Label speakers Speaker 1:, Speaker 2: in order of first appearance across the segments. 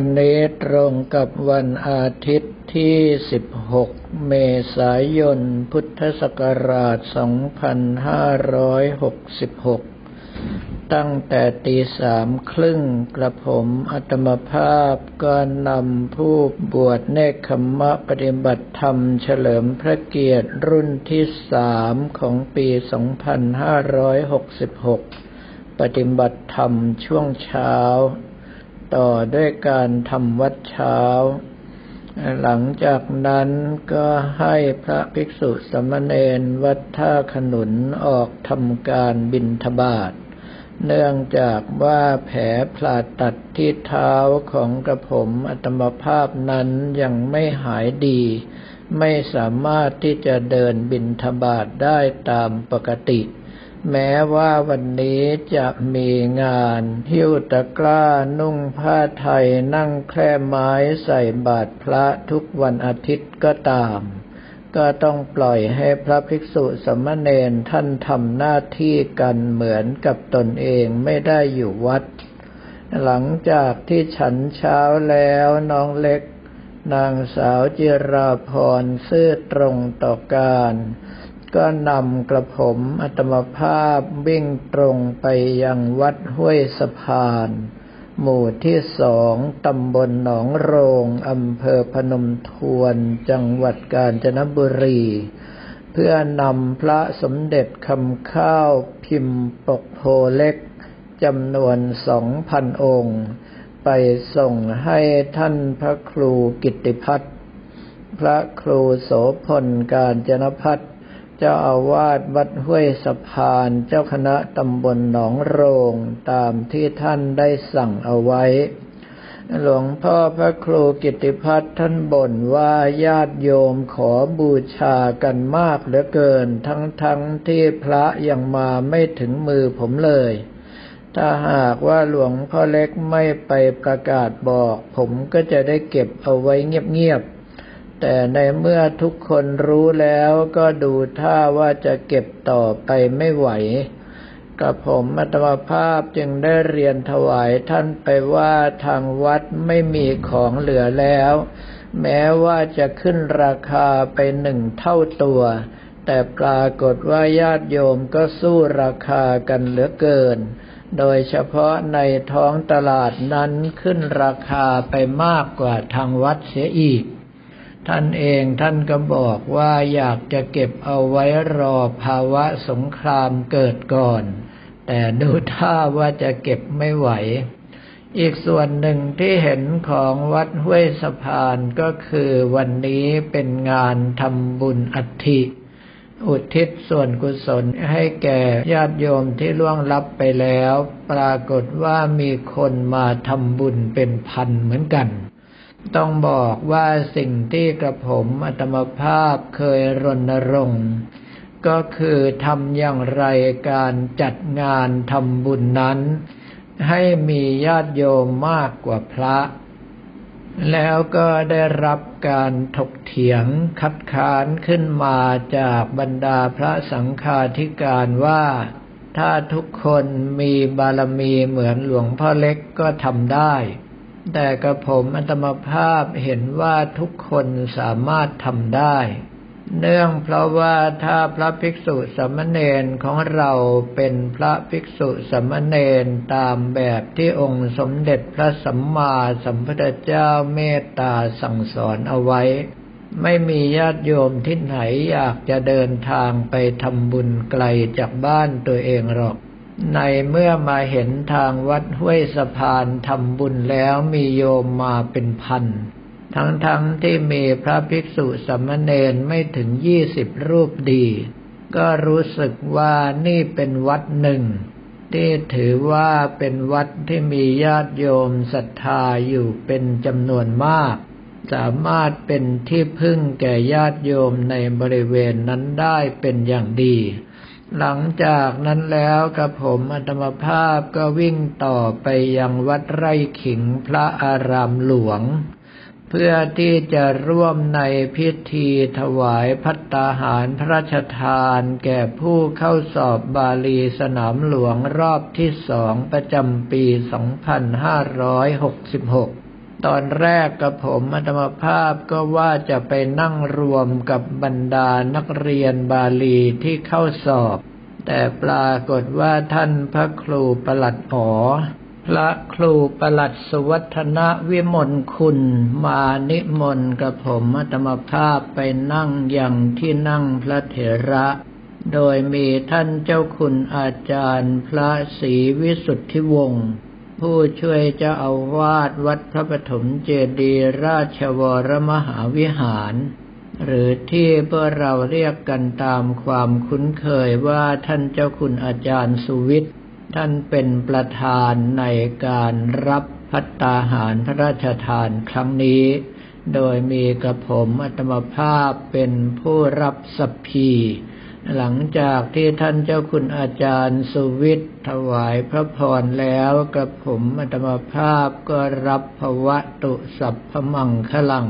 Speaker 1: วันนี้ตรงกับวันอาทิตย์ที่ 16 เมษายน พุทธศักราช 2566 ตั้งแต่ตีสามครึ่งกระผมอัตมภาพก็นำผู้บวชเนคขมมะปฏิบัติธรรมเฉลิมพระเกียรติรุ่นที่สามของปี 2566 ปฏิบัติธรรมช่วงเช้า ต่อด้วยการทำวัดเช้า หลังจากนั้นก็ให้พระภิกษุสมณเณรวัดท่าขนุนออกทำการบินทบาทเนื่องจากว่าแผลผลาตัดที่เท้าของกระผมอัตมภาพนั้นยังไม่หายดี ไม่สามารถที่จะเดินบินทบาทได้ตามปกติ แม้ว่าวันนี้จะมีงาน หิ้วตะกร้านุ่งผ้าไทยนั่งแคร่ไม้ใส่บาตรพระทุกวันอาทิตย์ก็ตาม ก็ต้องปล่อยให้พระภิกษุสมณเณรท่านทำหน้าที่กันเหมือนกับตนเองไม่ได้อยู่วัด หลังจากที่ฉันเช้าแล้วน้องเล็ก นางสาวจิราพรซื่อตรงต่อการ ก็นำกระผมอัตมภาพวิ่งตรงไปยังวัดห้วยสะพาน หมู่ที่สองตำบลหนองโรงอำเภอพนมทวนจังหวัดกาญจนบุรี เพื่อนำพระสมเด็จคำข้าวพิมพ์ปกโพเล็กจำนวนสองพันองค์ ไปส่งให้ท่านพระครูกิติพัฒน์พระครูโสพลการจนพัฒน์ เจ้าอาวาสวัดห้วยสะพาน เจ้าคณะตำบลหนองโรงตามที่ท่านได้สั่งเอาไว้ หลวงพ่อพระครูกิติพัฒน์ท่านบ่นว่าญาติโยมขอบูชากันมากเหลือเกิน ทั้งทั้งที่พระยังมาไม่ถึงมือผมเลย ถ้าหากว่าหลวงพ่อเล็กไม่ไปประกาศบอก ผมก็จะได้เก็บเอาไว้เงียบๆ แต่ในเมื่อทุกคนรู้แล้วก็ดูท่าว่าจะเก็บต่อไปไม่ไหวกับผมอัตมาภาพจึงได้เรียนถวายท่านไปว่าทางวัดไม่มีของเหลือแล้ว แม้ว่าจะขึ้นราคาไปหนึ่งเท่าตัว แต่ปรากฏว่าญาติโยมก็สู้ราคากันเหลือเกิน โดยเฉพาะในท้องตลาดนั้นขึ้นราคาไปมากกว่าทางวัดเสียอีก ท่านเองท่านก็บอกว่าอยากจะเก็บเอาไว้รอภาวะสงครามเกิดก่อน แต่ดูท่าว่าจะเก็บไม่ไหว อีกส่วนหนึ่งที่เห็นของวัดห้วยสะพานก็คือวันนี้เป็นงานทำบุญอัฐิอุทิศส่วนกุศลให้แก่ญาติโยมที่ล่วงลับไปแล้ว ปรากฏว่ามีคนมาทำบุญเป็นพันเหมือนกัน ต้องบอกว่าสิ่งที่กระผมอัตมภาพเคยรณรงค์ ก็คือทำอย่างไรการจัดงานทำบุญนั้น ให้มีญาติโยมมากกว่าพระ แล้วก็ได้รับการถกเถียงคัดค้านขึ้นมาจากบรรดาพระสังฆาธิการว่าถ้าทุกคนมีบารมีเหมือนหลวงพ่อเล็กก็ทำได้ แต่กระผมอัตมภาพเห็นว่าทุกคนสามารถทำได้ เนื่องเพราะว่าถ้าพระภิกษุสมณเณรของเราเป็นพระภิกษุสมณเณรตามแบบที่องค์สมเด็จพระสัมมาสัมพุทธเจ้าเมตตาสั่งสอนเอาไว้ ไม่มีญาติโยมที่ไหนอยากจะเดินทางไปทำบุญไกลจากบ้านตัวเองหรอก ในเมื่อมาเห็นทางวัดห้วยสะพานทำบุญแล้วมีโยมมาเป็นพัน ทั้งๆทที่มีพระภิกษุสมณเณรไม่ถึงยี่สิบรูปดี ก็รู้สึกว่านี่เป็นวัดหนึ่ง ที่ถือว่าเป็นวัดที่มีญาติโยมศรัทธาอยู่เป็นจำนวนมาก สามารถเป็นที่พึ่งแก่ญาติโยมในบริเวณนั้นได้เป็นอย่างดี หลังจากนั้นแล้วกับผมอัตมภาพก็วิ่งต่อไปยังวัดไร่ขิงพระอารามหลวง เพื่อที่จะร่วมในพิธีถวายพัตตาหารพระราชทานแก่ผู้เข้าสอบบาลีสนามหลวงรอบที่สองประจำปี 2566 ตอนแรกกับผมอัตมภาพก็ว่าจะไปนั่งรวมกับบรรดานักเรียนบาลีที่เข้าสอบ แต่ปรากฏว่าท่านพระครูประหลัดหอพระครูประหลัดสุวัฒนวิมลคุณมานิมนต์กับผมอัตมภาพไปนั่งอย่างที่นั่งพระเถระ โดยมีท่านเจ้าคุณอาจารย์พระศรีวิสุทธิวงศ์ ผู้ช่วยเจ้าอาวาสวัดพระปฐมเจดีราชวรมหาวิหาร หรือที่พวกเราเรียกกันตามความคุ้นเคยว่าท่านเจ้าคุณอาจารย์สุวิทย์ท่านเป็นประธานในการรับพัตตาหารพระราชทานครั้งนี้ โดยมีกระผมอัตมภาพเป็นผู้รับสัพพี หลังจากที่ท่านเจ้าคุณอาจารย์สุวิทย์ถวายพระพรแล้วกับผมอัตมภาพก็รับภวะตุสัพพมังคลัง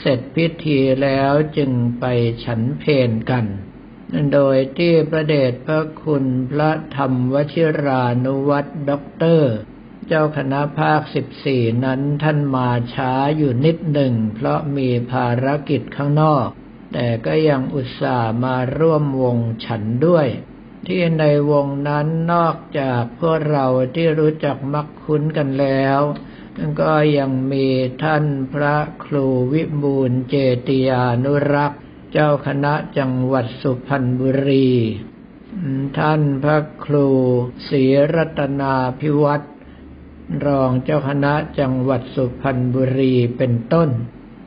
Speaker 1: เสร็จพิธีแล้วจึงไปฉันเพนกัน โดยที่ประเดชพระคุณพระธรรมวชิรานุวัตรด็อกเตอร์เจ้าคณะภาคสิบสี่นั้นท่านมาช้าอยู่นิดหนึ่ง เพราะมีภารกิจข้างนอก แต่ก็ยังอุตส่าห์มาร่วมวงฉันด้วย ที่ในวงนั้นนอกจากพวกเราที่รู้จักมักคุ้นกันแล้วก็ยังมีท่านพระครูวิบูลเจติยานุรักษ์ เจ้าคณะจังหวัดสุพรรณบุรี ท่านพระครูศรีรัตนาพิวัตรรองเจ้าคณะจังหวัดสุพรรณบุรีเป็นต้น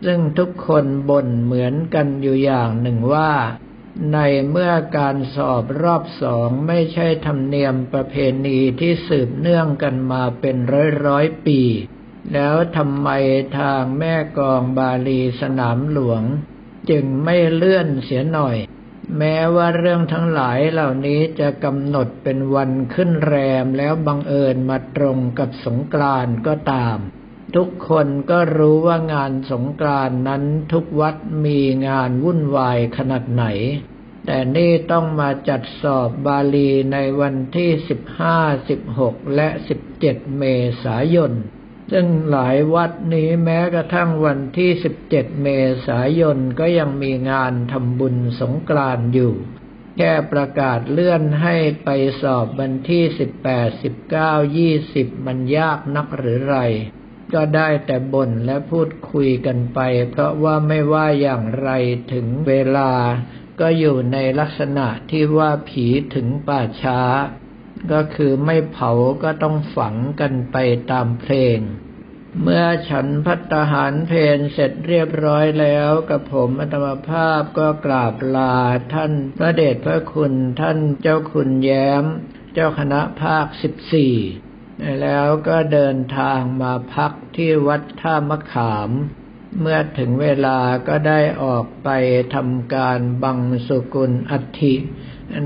Speaker 1: ซึ่งทุกคนบ่นเหมือนกันอยู่อย่างหนึ่งว่า ในเมื่อการสอบรอบสองไม่ใช่ธรรมเนียมประเพณีที่สืบเนื่องกันมาเป็นร้อยร้อยปี แล้วทำไมทางแม่กองบาลีสนามหลวง จึงไม่เลื่อนเสียหน่อย แม้ว่าเรื่องทั้งหลายเหล่านี้จะกำหนดเป็นวันขึ้นแรมแล้วบังเอิญมาตรงกับสงกรานต์ก็ตาม ทุกคนก็รู้ว่างานสงกรานนั้นทุกวัดมีงานวุ่นวายขนาดไหน แต่นี่ต้องมาจัดสอบบาลีในวันที่ 15 16 และ 17 เมษายน ซึ่งหลายวัดนี้แม้กระทั่งวันที่ 17 เมษายนก็ยังมีงานทำบุญสงกรานอยู่แค่ประกาศเลื่อนให้ไปสอบวันที่ 18 19 20 มันยากนักหรือไร ก็ได้แต่บ่นและพูดคุยกันไป เพราะว่าไม่ว่าอย่างไรถึงเวลา ก็อยู่ในลักษณะที่ว่าผีถึงป่าช้า ก็คือไม่เผาก็ต้องฝังกันไปตามเพลง เมื่อฉันพัฒหารเพลเสร็จเรียบร้อยแล้วกับผมอัตมภาพก็กราบลาท่านพระเดชพระคุณท่านเจ้าคุณแย้ม เจ้าคณะภาคสิบสี่ แล้วก็เดินทางมาพักที่วัดท่ามะขาม เมื่อถึงเวลาก็ได้ออกไปทำการบังสุกุลอัฐิ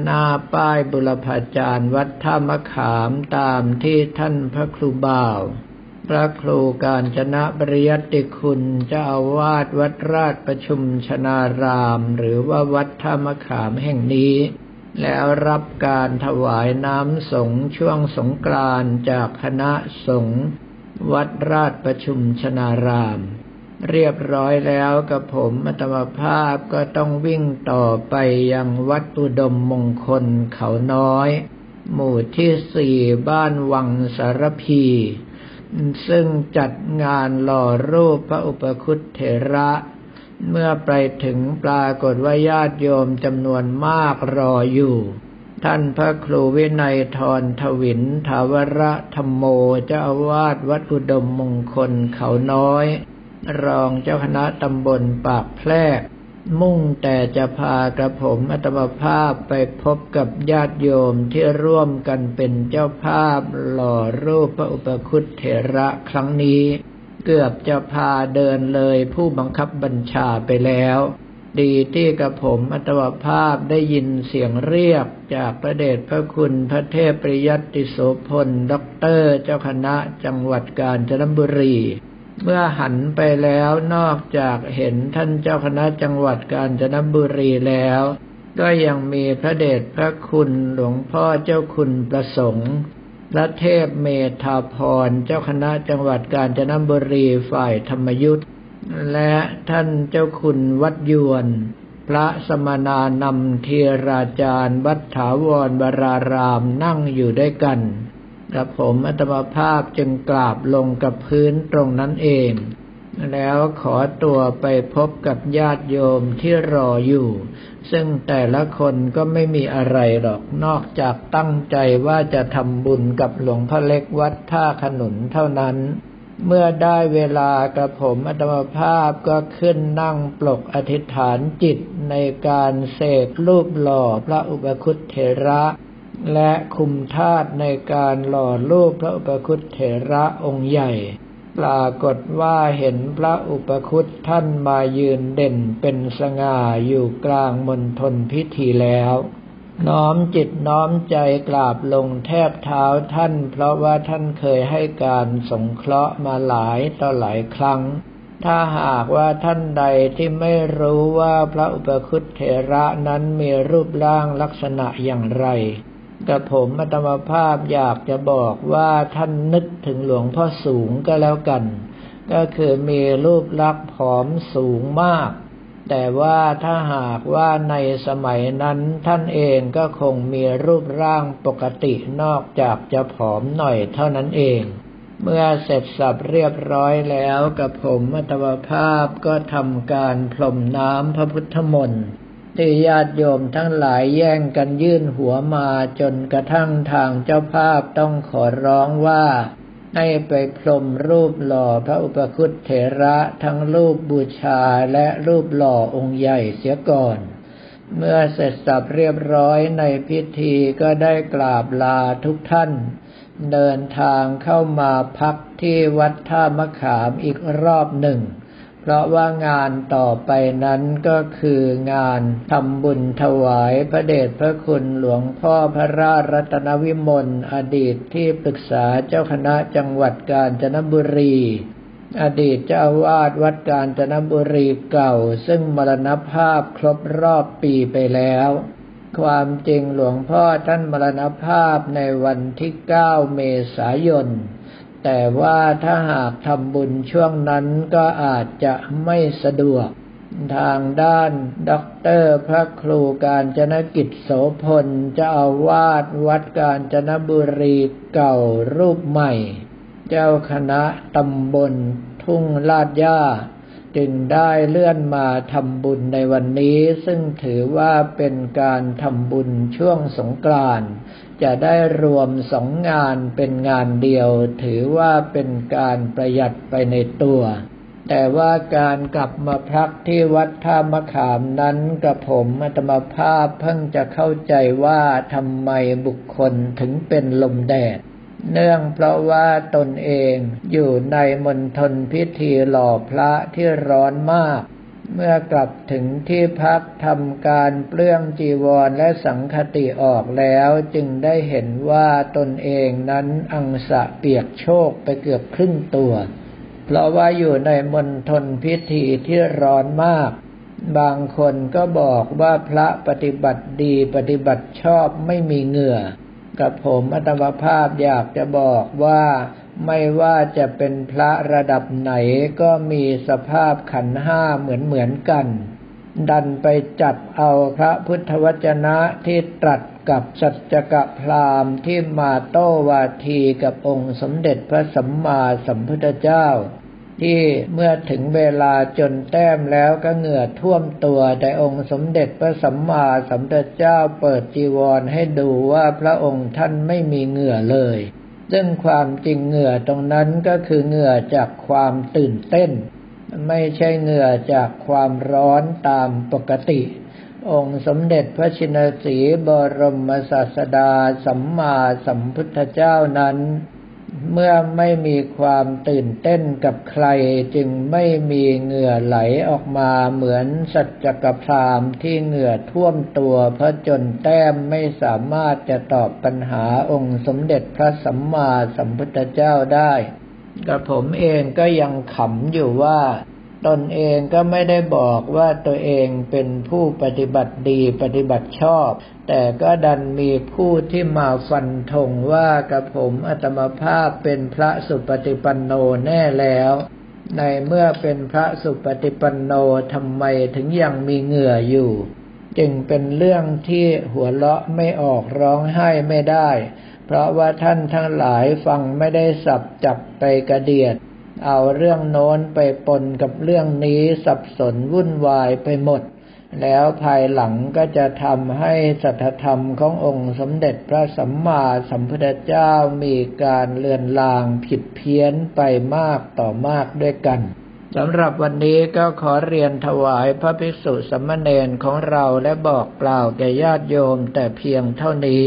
Speaker 1: หน้าป้ายบุรพาจารย์วัดท่ามะขามตามที่ท่านพระครูบ่าว พระครูการจนะบริยติคุณเจ้าอาวาสวัดราชประชุมชนาราม หรือว่าวัดท่ามะขามแห่งนี้ แล้วรับการถวายน้ำสงช่วงสงกรานจากคณะสงฆ์วัดราชประชุมชนาราม เรียบร้อยแล้วกับผมอัตมภาพก็ต้องวิ่งต่อไปยังวัดอุดมมงคลเขาน้อย หมู่ที่สี่บ้านวังสารพี ซึ่งจัดงานหล่อรูปพระอุปคุตเถระ เมื่อไปถึงปรากฏว่าญาติโยมจำนวนมากรออยู่ ท่านพระครูวินัยทรทวินทาวระธรรมโมเจ้าอาวาสวัดอุดมมงคลเขาน้อย รองเจ้าคณะตำบลปากแพรกมุ่งแต่จะพากระผมอัตมภาพไปพบกับญาติโยมที่ร่วมกันเป็นเจ้าภาพหล่อรูปพระอุปคุตเถระครั้งนี้ เกือบจะพาเดินเลยผู้บังคับบัญชาไปแล้ว ดีที่กระผม/อาตมภาพได้ยินเสียงเรียกจากพระเดชพระคุณพระเทพปริยัติโสภณด็อกเตอร์เจ้าคณะจังหวัดกาญจนบุรีเมื่อหันไปแล้วนอกจากเห็นท่านเจ้าคณะจังหวัดกาญจนบุรีแล้ว ก็ยังมีพระเดชพระคุณหลวงพ่อเจ้าคุณประสงค์ และเทพเมธาพร เจ้าคณะจังหวัดกาญจนบุรีฝ่ายธรรมยุทธ์และท่านเจ้าคุณวัดยวน พระสมณานำเทีราจารย์ วัดถาวรบรารามนั่งอยู่ด้วยกันกระผมอัตมภาพจึงกราบลงกับพื้นตรงนั้นเอง แล้วขอตัวไปพบกับญาติโยมที่รออยู่ ซึ่งแต่ละคนก็ไม่มีอะไรหรอกนอกจากตั้งใจว่าจะทำบุญกับหลวงพ่อเล็กวัดท่าขนุนเท่านั้น เมื่อได้เวลากระผมอัตมภาพก็ขึ้นนั่งปลกอธิษฐานจิตในการเสกรูปหล่อพระอุปคุตเถระและคุมธาตุในการหล่อรูปพระอุปคุตเถระองค์ใหญ่ ปรากฏว่าเห็นพระอุปคุตท่านมายืนเด่นเป็นสง่าอยู่กลางมณฑลพิธีแล้ว น้อมจิตน้อมใจกราบลงแทบเท้าท่าน เพราะว่าท่านเคยให้การสงเคราะห์มาหลายต่อหลายครั้ง ถ้าหากว่าท่านใดที่ไม่รู้ว่าพระอุปคุตเถระนั้นมีรูปร่างลักษณะอย่างไร กับผมอัตมภาพอยากจะบอกว่าท่านนึกถึงหลวงพ่อสูงก็แล้วกัน ก็คือมีรูปลักษณ์ผอมสูงมาก แต่ว่าถ้าหากว่าในสมัยนั้นท่านเองก็คงมีรูปร่างปกตินอกจากจะผอมหน่อยเท่านั้นเองเมื่อเสร็จสับเรียบร้อยแล้วกับผมอัตมภาพก็ทำการพรมน้ำพระพุทธมนต์ ที่ญาติโยมทั้งหลายแย่งกันยื่นหัวมาจนกระทั่งทางเจ้าภาพต้องขอร้องว่า ให้ไปพรมรูปหล่อพระอุปคุตเถระทั้งรูปบูชาและรูปหล่อองค์ใหญ่เสียก่อนเมื่อเสร็จสับเรียบร้อยในพิธีก็ได้กราบลาทุกท่าน เดินทางเข้ามาพักที่วัดท่ามะขามอีกรอบหนึ่ง เพราะว่างานต่อไปนั้นก็คืองานทำบุญถวายพระเดชพระคุณหลวงพ่อพระราชรัตนวิมลอดีตที่ปรึกษาเจ้าคณะจังหวัดกาญจนบุรี อดีตเจ้าวาดวัดกาญจนบุรีเก่า ซึ่งมรณภาพครบรอบปีไปแล้ว ความจริงหลวงพ่อท่านมรณภาพในวันที่ 9 เมษายน แต่ว่าถ้าหากทำบุญช่วงนั้นก็อาจจะไม่สะดวก ทางด้านด็อกเตอร์พระครูการจนกิจโสพลจะเอาวาดวัดการจนบุรีเก่ารูปใหม่ เจ้าคณะตำบลทุ่งลาดย่า จึงได้เลื่อนมาทำบุญในวันนี้ ซึ่งถือว่าเป็นการทำบุญช่วงสงกรานต์จะได้รวมสองงานเป็นงานเดียว ถือว่าเป็นการประหยัดไปในตัว แต่ว่าการกลับมาพักที่วัดท่ามะขามนั้นกับผมอัตมาภาพเพิ่งจะเข้าใจว่าทำไมบุคคลถึงเป็นลมแดด เนื่องเพราะว่าตนเองอยู่ในมณฑลพิธีหล่อพระที่ร้อนมาก เมื่อกลับถึงที่พักทำการเปลื้องจีวรและสังคติออกแล้วจึงได้เห็นว่าตนเองนั้นอังสะเปียกโชกไปเกือบครึ่งตัว เพราะว่าอยู่ในมณฑลพิธีที่ร้อนมากบางคนก็บอกว่าพระปฏิบัติดีปฏิบัติชอบไม่มีเหงื่อ กับผมอัตมภาพอยากจะบอกว่าไม่ว่าจะเป็นพระระดับไหนก็มีสภาพขันห้าเหมือนเหมือนกัน ดันไปจับเอาพระพุทธวจนะที่ตรัสกับสัจกะพรามที่มาโต้วาทีกับองค์สมเด็จพระสัมมาสัมพุทธเจ้า ที่เมื่อถึงเวลาจนแต้มแล้วก็เหงื่อท่วมตัวแต่องค์สมเด็จพระสัมมาสัมพุทธเจ้าเปิดจีวรให้ดูว่าพระองค์ท่านไม่มีเหงื่อเลย ซึ่งความจริงเหงื่อตรงนั้นก็คือเหงื่อจากความตื่นเต้น ไม่ใช่เหงื่อจากความร้อนตามปกติ องค์สมเด็จพระชินสีบรมศาสดาสัมมาสัมพุทธเจ้านั้น เมื่อไม่มีความตื่นเต้นกับใครจึงไม่มีเหงื่อไหลออกมาเหมือนสัจกพรามที่เหงื่อท่วมตัวเพราะจนแต้มไม่สามารถจะตอบปัญหาองค์สมเด็จพระสัมมาสัมพุทธเจ้าได้กับผมเองก็ยังขำอยู่ว่า ตนเองก็ไม่ได้บอกว่าตัวเองเป็นผู้ปฏิบัติดีปฏิบัติชอบ แต่ก็ดันมีผู้ที่มาฟันธงว่ากับผมอัตมภาพเป็นพระสุปฏิปันโนแน่แล้ว ในเมื่อเป็นพระสุปฏิปันโนทำไมถึงยังมีเหงื่ออยู่ จึงเป็นเรื่องที่หัวเราะไม่ออกร้องไห้ไม่ได้ เพราะว่าท่านทั้งหลายฟังไม่ได้สับจับไปกระเดียด เอาเรื่องโน้นไปปนกับเรื่องนี้สับสนวุ่นวายไปหมด แล้วภายหลังก็จะทำให้สัทธรรมขององค์สมเด็จพระสัมมาสัมพุทธเจ้ามีการเลือนลางผิดเพี้ยนไปมากต่อมากด้วยกันสำหรับวันนี้ก็ขอเรียนถวายพระภิกษุสมณเณรของเราและบอกกล่าวแก่ญาติโยมแต่เพียงเท่านี้